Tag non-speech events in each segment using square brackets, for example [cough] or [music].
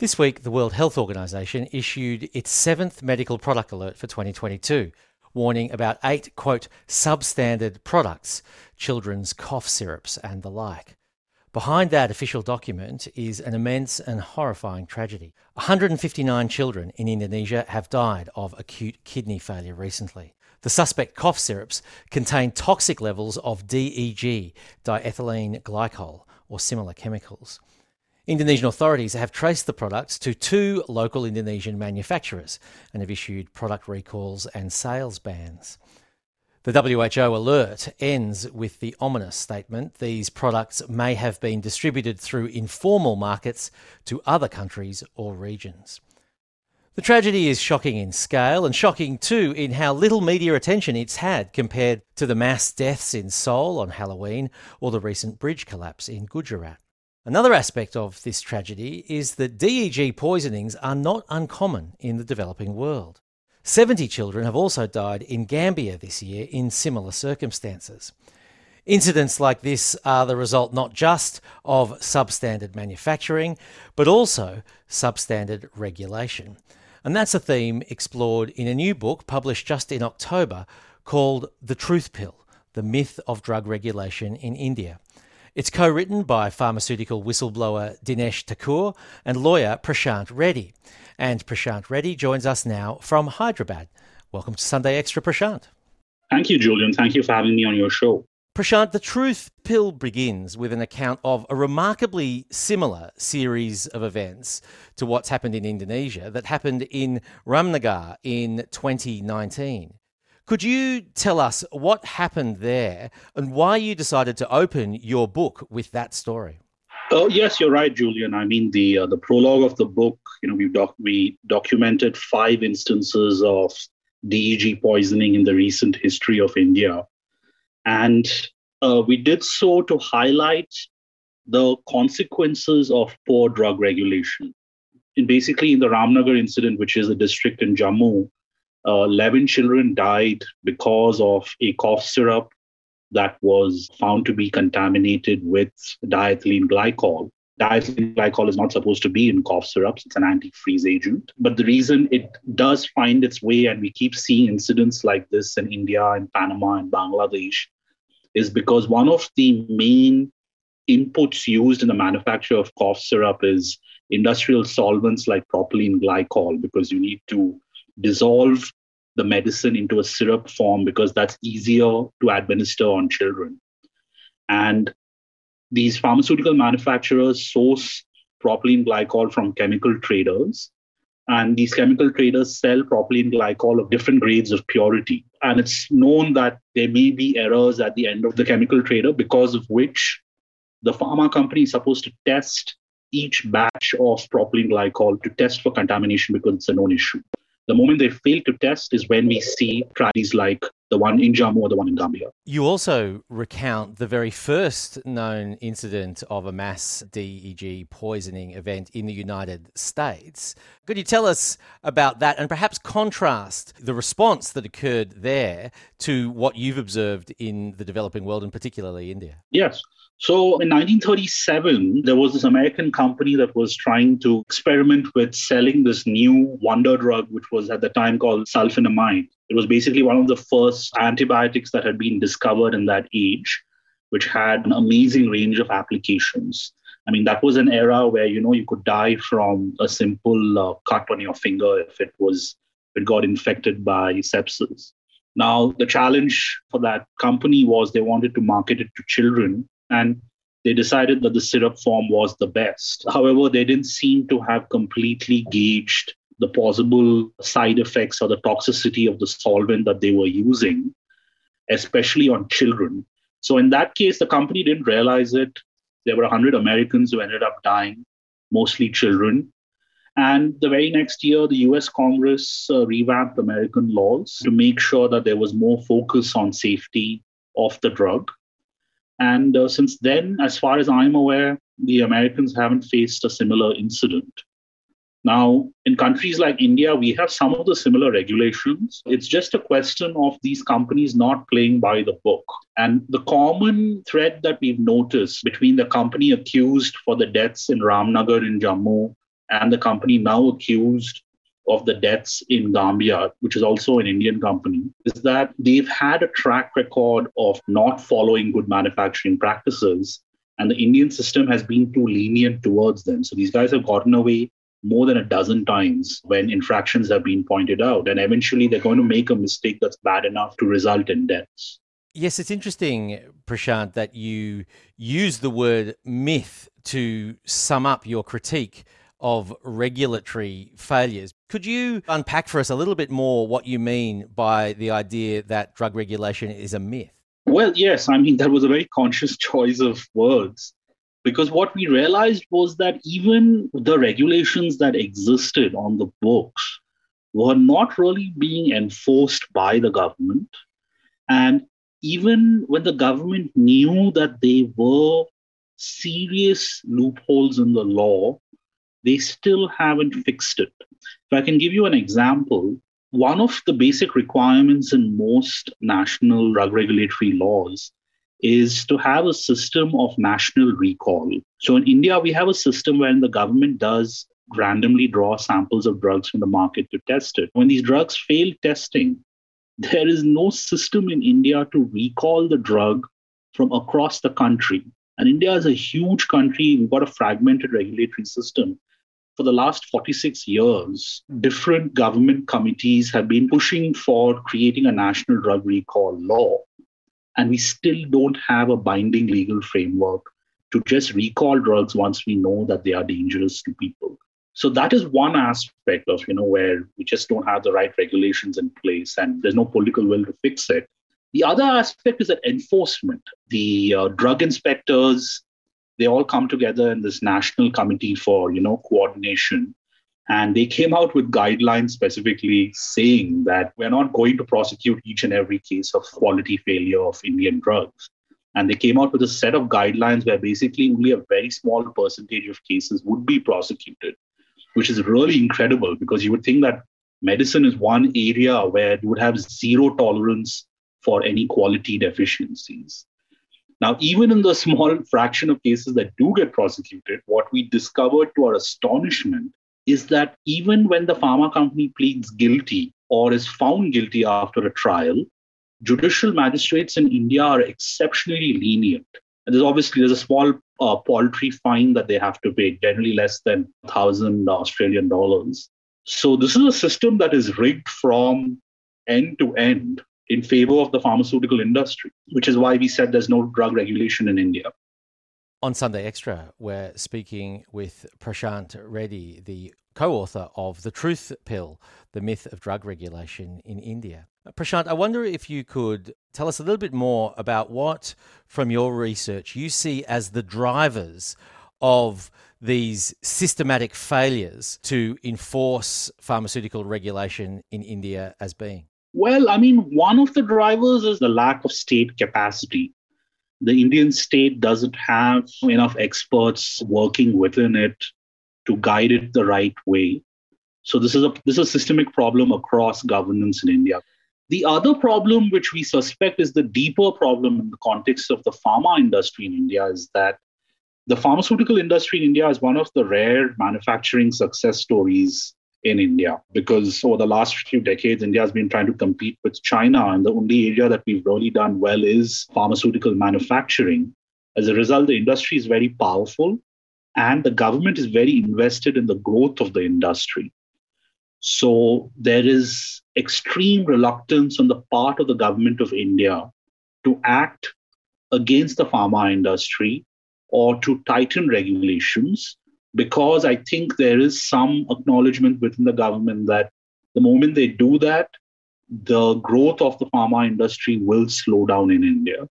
This week, the World Health Organization issued its seventh medical product alert for 2022, warning about eight, quote, substandard products, children's cough syrups, and the like. Behind that official document is an immense and horrifying tragedy. 159 children in Indonesia have died of acute kidney failure recently. The suspect cough syrups contain toxic levels of DEG, diethylene glycol, or similar chemicals. Indonesian authorities have traced the products to two local Indonesian manufacturers and have issued product recalls and sales bans. The WHO alert ends with the ominous statement these products may have been distributed through informal markets to other countries or regions. The tragedy is shocking in scale and shocking too in how little media attention it's had compared to the mass deaths in Seoul on Halloween or the recent bridge collapse in Gujarat. Another aspect of this tragedy is that DEG poisonings are not uncommon in the developing world. 70 children have also died in Gambia this year in similar circumstances. Incidents like this are the result not just of substandard manufacturing, but also substandard regulation. And that's a theme explored in a new book published just in October called The Truth Pill The Myth of Drug Regulation in India. It's co written by pharmaceutical whistleblower Dinesh Thakur and lawyer Prashant Reddy. And Prashant Reddy joins us now from Hyderabad. Welcome to Sunday Extra, Prashant. Thank you, Julian. Thank you for having me on your show. Prashant, the truth pill begins with an account of a remarkably similar series of events to what's happened in Indonesia that happened in Ramnagar in 2019. Could you tell us what happened there and why you decided to open your book with that story? Oh yes, you're right, Julian. I mean, the uh, the prologue of the book, you know, we doc- we documented five instances of DEG poisoning in the recent history of India, and uh, we did so to highlight the consequences of poor drug regulation. And basically, in the Ramnagar incident, which is a district in Jammu, uh, 11 children died because of a cough syrup that was found to be contaminated with diethylene glycol. Diethylene glycol is not supposed to be in cough syrups, it's an antifreeze agent. But the reason it does find its way, and we keep seeing incidents like this in India and Panama and Bangladesh, is because one of the main inputs used in the manufacture of cough syrup is industrial solvents like propylene glycol, because you need to dissolve the medicine into a syrup form because that's easier to administer on children. And these pharmaceutical manufacturers source propylene glycol from chemical traders. And these chemical traders sell propylene glycol of different grades of purity. And it's known that there may be errors at the end of the chemical trader, because of which the pharma company is supposed to test each batch of propylene glycol to test for contamination because it's a known issue. The moment they fail to test is when we see tragedies like the one in Jammu or the one in Gambia. You also recount the very first known incident of a mass DEG poisoning event in the United States. Could you tell us about that and perhaps contrast the response that occurred there to what you've observed in the developing world and particularly India? Yes. So in 1937, there was this American company that was trying to experiment with selling this new wonder drug, which was at the time called sulfonamide. It was basically one of the first antibiotics that had been discovered in that age, which had an amazing range of applications. I mean, that was an era where you know you could die from a simple uh, cut on your finger if it was if it got infected by sepsis. Now, the challenge for that company was they wanted to market it to children and they decided that the syrup form was the best. However, they didn't seem to have completely gauged the possible side effects or the toxicity of the solvent that they were using, especially on children. So, in that case, the company didn't realize it. There were 100 Americans who ended up dying, mostly children. And the very next year, the US Congress uh, revamped American laws to make sure that there was more focus on safety of the drug. And uh, since then, as far as I'm aware, the Americans haven't faced a similar incident. Now, in countries like India, we have some of the similar regulations. It's just a question of these companies not playing by the book. And the common thread that we've noticed between the company accused for the deaths in Ramnagar in Jammu and the company now accused of the deaths in Gambia, which is also an Indian company, is that they've had a track record of not following good manufacturing practices. And the Indian system has been too lenient towards them. So these guys have gotten away more than a dozen times when infractions have been pointed out. And eventually they're going to make a mistake that's bad enough to result in deaths. Yes, it's interesting, Prashant, that you use the word myth to sum up your critique of regulatory failures. Could you unpack for us a little bit more what you mean by the idea that drug regulation is a myth? Well, yes. I mean, that was a very conscious [laughs] choice of words because what we realized was that even the regulations that existed on the books were not really being enforced by the government. And even when the government knew that there were serious loopholes in the law, they still haven't fixed it. If I can give you an example, one of the basic requirements in most national drug regulatory laws is to have a system of national recall. So in India, we have a system where the government does randomly draw samples of drugs from the market to test it. When these drugs fail testing, there is no system in India to recall the drug from across the country. And India is a huge country. We've got a fragmented regulatory system for the last 46 years, different government committees have been pushing for creating a national drug recall law. And we still don't have a binding legal framework to just recall drugs once we know that they are dangerous to people. So that is one aspect of, you know, where we just don't have the right regulations in place and there's no political will to fix it. The other aspect is that enforcement. The uh, drug inspectors they all come together in this national committee for you know coordination. And they came out with guidelines specifically saying that we're not going to prosecute each and every case of quality failure of indian drugs. And they came out with a set of guidelines where basically only a very small percentage of cases would be prosecuted which is really incredible because you would think that medicine is one area where you would have zero tolerance for any quality deficiencies now, even in the small [laughs] fraction of cases that do get prosecuted, what we discovered to our astonishment is that even when the pharma company pleads guilty or is found guilty after a trial, judicial magistrates in India are exceptionally lenient. And there's obviously there's a small uh, paltry fine that they have to pay, generally less than thousand Australian dollars. So this is a system that is rigged from end to end in favor of the pharmaceutical industry, which is why we said there's no drug regulation in India. On Sunday Extra, we're speaking with Prashant Reddy, the co author of The Truth Pill The Myth of Drug Regulation in India. Prashant, I wonder if you could tell us a little bit more about what, from your research, you see as the drivers of these systematic failures to enforce pharmaceutical regulation in India as being? Well, I mean, one of the drivers is the lack of state capacity. The Indian state doesn't have enough experts working within it to guide it the right way. So this is a this is a systemic problem across governance in India. The other problem, which we suspect is the deeper problem in the context of the pharma industry in India, is that the pharmaceutical industry in India is one of the rare manufacturing success stories in India because over the last few decades, India has been trying to compete with China. And the only area that we've really done well is pharmaceutical manufacturing. As a result, the industry is very powerful and the government is very invested in the growth of the industry. So there is extreme reluctance on the part of the government of India to act against the pharma industry or to tighten regulations because I think there is some acknowledgement within the government that the moment they do that, the growth of the pharma industry will slow down in India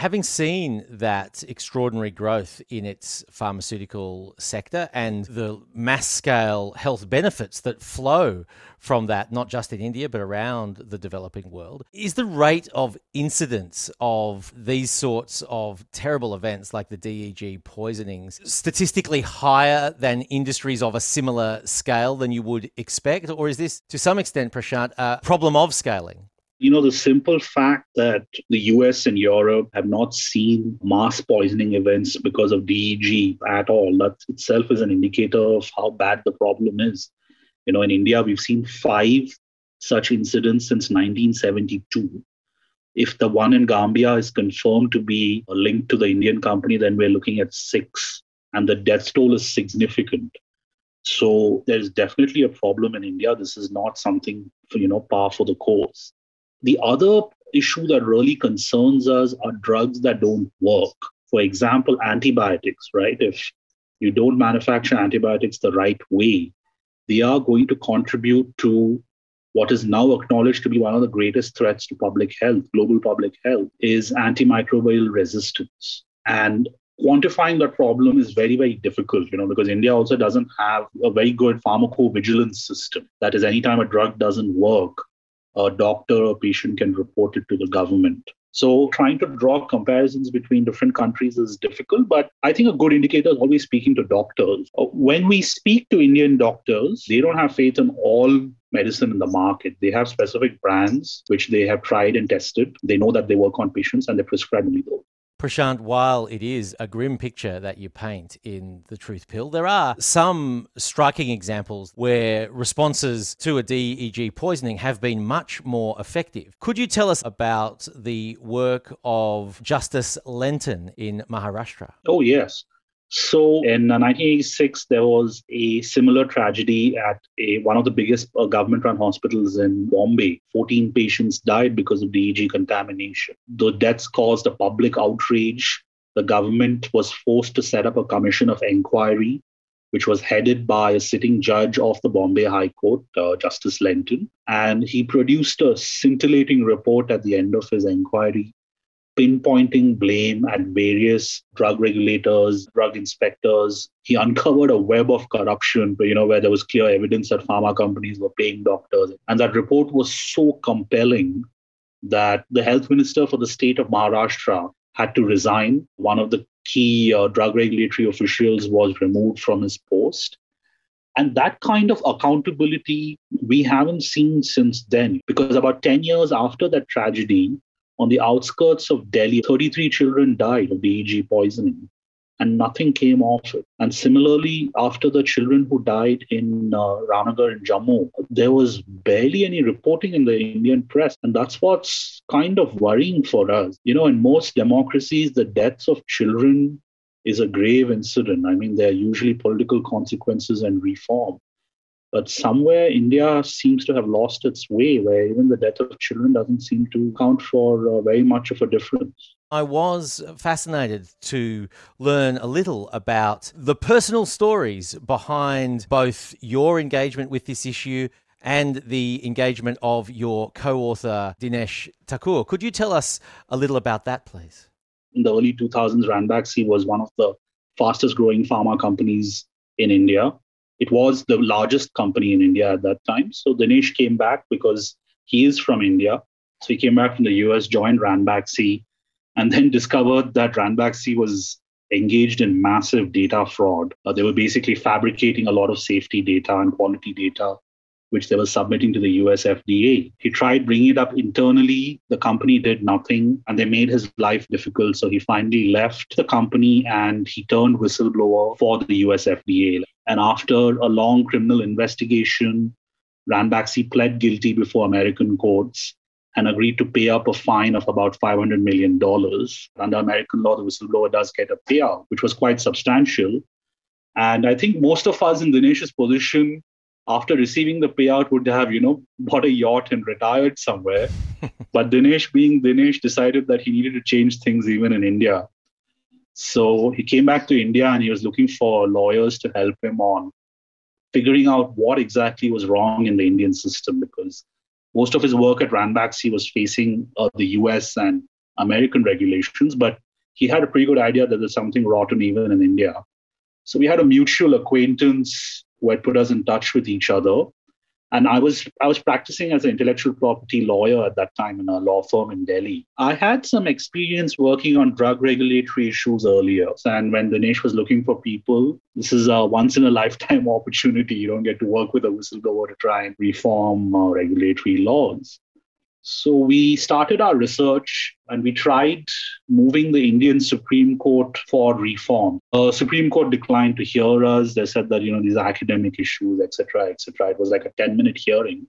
having seen that extraordinary growth in its pharmaceutical sector and the mass scale health benefits that flow from that, not just in India, but around the developing world, is the rate of incidence of these sorts of terrible events like the DEG poisonings statistically higher than industries of a similar scale than you would expect? Or is this, to some extent, Prashant, a problem of scaling? You know, the simple fact that the US and Europe have not seen mass poisoning events because of DEG at all, that itself is an indicator of how bad the problem is. You know, in India, we've seen five such incidents since 1972. If the one in Gambia is confirmed to be linked to the Indian company, then we're looking at six, and the death toll is significant. So there's definitely a problem in India. This is not something for, you know, par for the course. The other issue that really concerns us are drugs that don't work. For example, antibiotics, right? If you don't manufacture antibiotics the right way, they are going to contribute to what is now acknowledged to be one of the greatest threats to public health, global public health, is antimicrobial resistance. And quantifying that problem is very, very difficult, you know, because India also doesn't have a very good pharmacovigilance system. That is, anytime a drug doesn't work, a doctor or patient can report it to the government. So trying to draw comparisons between different countries is difficult, but I think a good indicator is always speaking to doctors. Uh, when we speak to Indian doctors, they don't have faith in all medicine in the market. They have specific brands which they have tried and tested. They know that they work on patients and they prescribe only those. Prashant, while it is a grim picture that you paint in The Truth Pill, there are some striking examples where responses to a DEG poisoning have been much more effective. Could you tell us about the work of Justice Lentin in Maharashtra? Oh, yes. So in 1986, uh, there was a similar tragedy at a, one of the biggest uh, government run hospitals in Bombay. 14 patients died because of DEG contamination. The deaths caused a public outrage. The government was forced to set up a commission of inquiry, which was headed by a sitting judge of the Bombay High Court, uh, Justice Lentin. And he produced a scintillating report at the end of his inquiry pinpointing blame at various drug regulators, drug inspectors. He uncovered a web of corruption, you know, where there was clear evidence that pharma companies were paying doctors. And that report was so compelling that the health minister for the state of Maharashtra had to resign. One of the key uh, drug regulatory officials was removed from his post. And that kind of accountability we haven't seen since then, because about 10 years after that tragedy, on the outskirts of Delhi, 33 children died of DEG poisoning and nothing came off it. And similarly, after the children who died in uh, Ramnagar in Jammu, there was barely any reporting in the Indian press. And that's what's kind of worrying for us. You know, in most democracies, the deaths of children is a grave incident. I mean, there are usually political consequences and reform. But somewhere India seems to have lost its way, where even the death of children doesn't seem to count for uh, very much of a difference. I was fascinated to learn a little about the personal stories behind both your engagement with this issue and the engagement of your co author, Dinesh Thakur. Could you tell us a little about that, please? In the early 2000s, Ranbaxy was one of the fastest growing pharma companies in India. It was the largest company in India at that time. So Dinesh came back because he is from India. So he came back from the US, joined Ranbaxy, and then [laughs] discovered that Ranbaxy was engaged in massive data fraud. Uh, they were basically fabricating a lot of safety data and quality data, which they were submitting to the US FDA. He tried bringing it up internally. The company did nothing, and they made his life difficult. So he finally left the company and he turned whistleblower for the US FDA. And after a long criminal investigation, Ranbaxy pled guilty before American courts and agreed to pay up a fine of about $500 million. Under American law, the whistleblower does get a payout, which was quite substantial. And I think most of us in Dinesh's position, after receiving the payout, would have, you know, bought a yacht and retired somewhere. [laughs] but Dinesh, being Dinesh, decided that he needed to change things even in India. So he came back to India and he was looking for lawyers to help him on figuring out what exactly was wrong in the Indian system because most of his work at Ranbaxy was facing uh, the US and American regulations, but he had a pretty good idea that there's something rotten even in India. So we had a mutual acquaintance who had put us in touch with each other and i was i was practicing as an intellectual property lawyer at that time in a law firm in delhi. I had some experience working on drug regulatory issues earlier. And when dinesh was looking for people this is a once in a lifetime [laughs] opportunity. You don't get to work with a whistleblower to try and reform uh, regulatory laws So we started our research and we tried moving the Indian Supreme Court for reform. Uh, Supreme Court declined to hear us. They said that you know these are academic issues, etc., etc. It was like a ten minute hearing.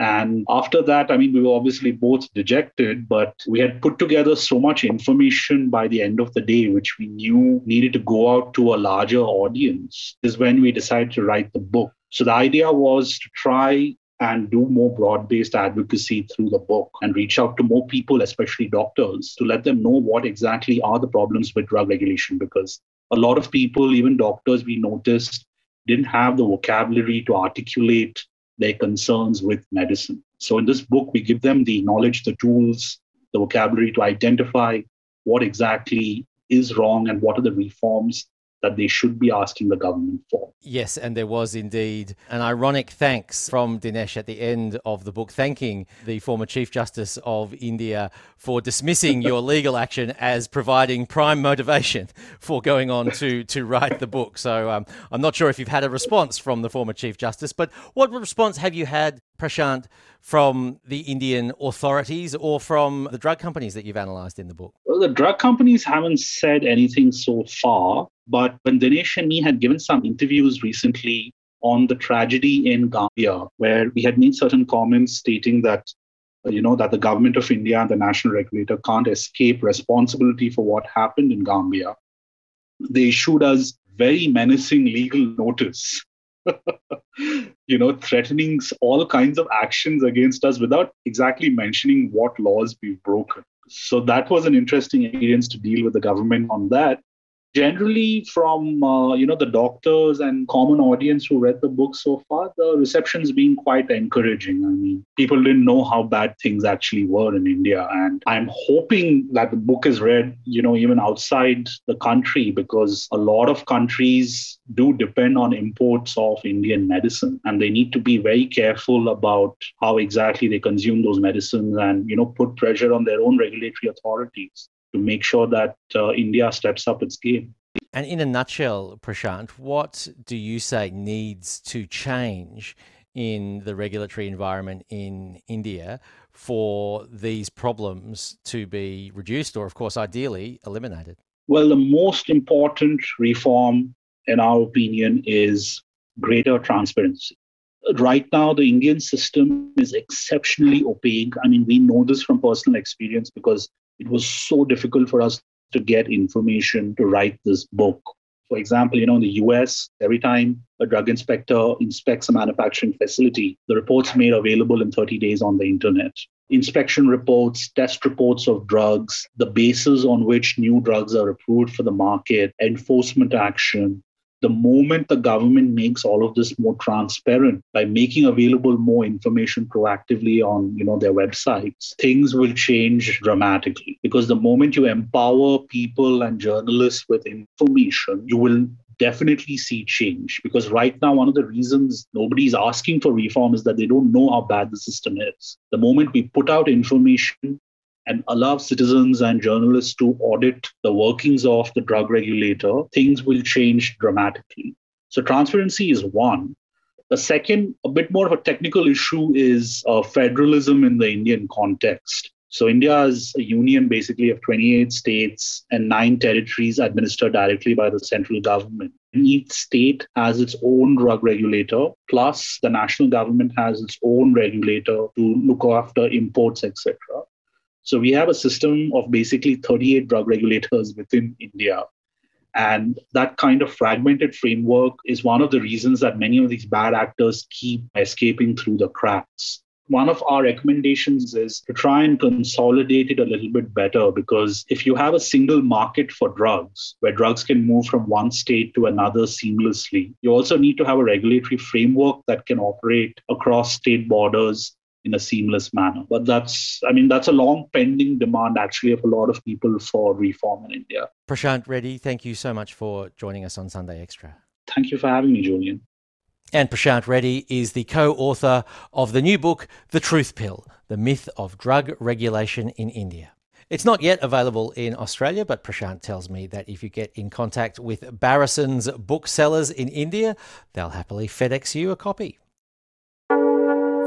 And after that, I mean, we were obviously both dejected, but we had put together so much information by the end of the day, which we knew needed to go out to a larger audience, is when we decided to write the book. So the idea was to try and do more broad based advocacy through the book and reach out to more people, especially doctors, to let them know what exactly are the problems with drug regulation. Because a lot of people, even doctors, we noticed, didn't have the vocabulary to articulate their concerns with medicine. So in this book, we give them the knowledge, the tools, the vocabulary to identify what exactly is wrong and what are the reforms that they should be asking the government for. Yes, and there was indeed an ironic thanks from Dinesh at the end of the book, thanking the former Chief Justice of India for dismissing [laughs] your legal action as providing prime motivation for going on to, to write the book. So um, I'm not sure if you've had a response from the former Chief Justice, but what response have you had, Prashant, from the Indian authorities or from the drug companies that you've analysed in the book? Well, the drug companies haven't said anything so far. But when Dinesh and me had given some interviews recently on the tragedy in Gambia, where we had made certain comments stating that uh, you know that the government of India and the national regulator can't escape responsibility for what happened in Gambia. They issued us very menacing legal notice [laughs] you know, threatening all kinds of actions against us without exactly mentioning what laws we've broken. So that was an interesting experience to deal with the government on that generally from uh, you know the doctors and common audience who read the book so far the reception's been quite encouraging. I mean people didn't know how bad things actually were in india. And i'm hoping that the book is read you know even outside the country because a lot of countries do depend on imports of indian medicine. And they need to be very careful about how exactly they consume those medicines and you know put pressure on their own regulatory authorities to make sure that uh, India steps up its game. And in a nutshell, Prashant, what do you say needs to change in the regulatory environment in India for these problems to be reduced or, of course, ideally eliminated? Well, the most important reform, in our opinion, is greater transparency. Right now, the Indian system is exceptionally opaque. I mean, we know this from personal experience because it was so difficult for us to get information to write this book. For example, you know, in the US, every time a drug inspector inspects a manufacturing facility, the report's made available in 30 days on the internet. Inspection reports, test reports of drugs, the basis on which new drugs are approved for the market, enforcement action, the moment the government makes all of this more transparent by making available more information proactively on you know their websites things will change dramatically. Because the moment you empower people and journalists with information you will definitely see change. Because right now one of the reasons nobody's asking for reform is that they don't know how bad the system is. The moment we put out information and allow citizens and journalists to audit the workings of the drug regulator, things will change dramatically. So, transparency is one. The second, a bit more of a technical issue, is uh, federalism in the Indian context. So, India is a union basically of 28 states and nine territories administered directly by the central government. Each state has its own drug regulator, plus the national government has its own regulator to look after imports, etc. So we have a system of basically 38 drug regulators within India. And that kind of fragmented framework is one of the reasons that many of these bad actors keep escaping through the cracks. One of our recommendations is to try and consolidate it a little bit better because if you have a single market for drugs where drugs can move from one state to another seamlessly, you also need to have a regulatory framework that can operate across state borders in a seamless manner. But that's, I mean, that's a long pending demand actually of a lot of people for reform in India. Prashant Reddy, thank you so much for joining us on Sunday Extra. Thank you for having me, Julian. And Prashant Reddy is the co author of the new book, The Truth Pill The Myth of Drug Regulation in India. It's not yet available in Australia, but Prashant tells me that if you get in contact with Bahrisons booksellers in India, they'll happily FedEx you a copy.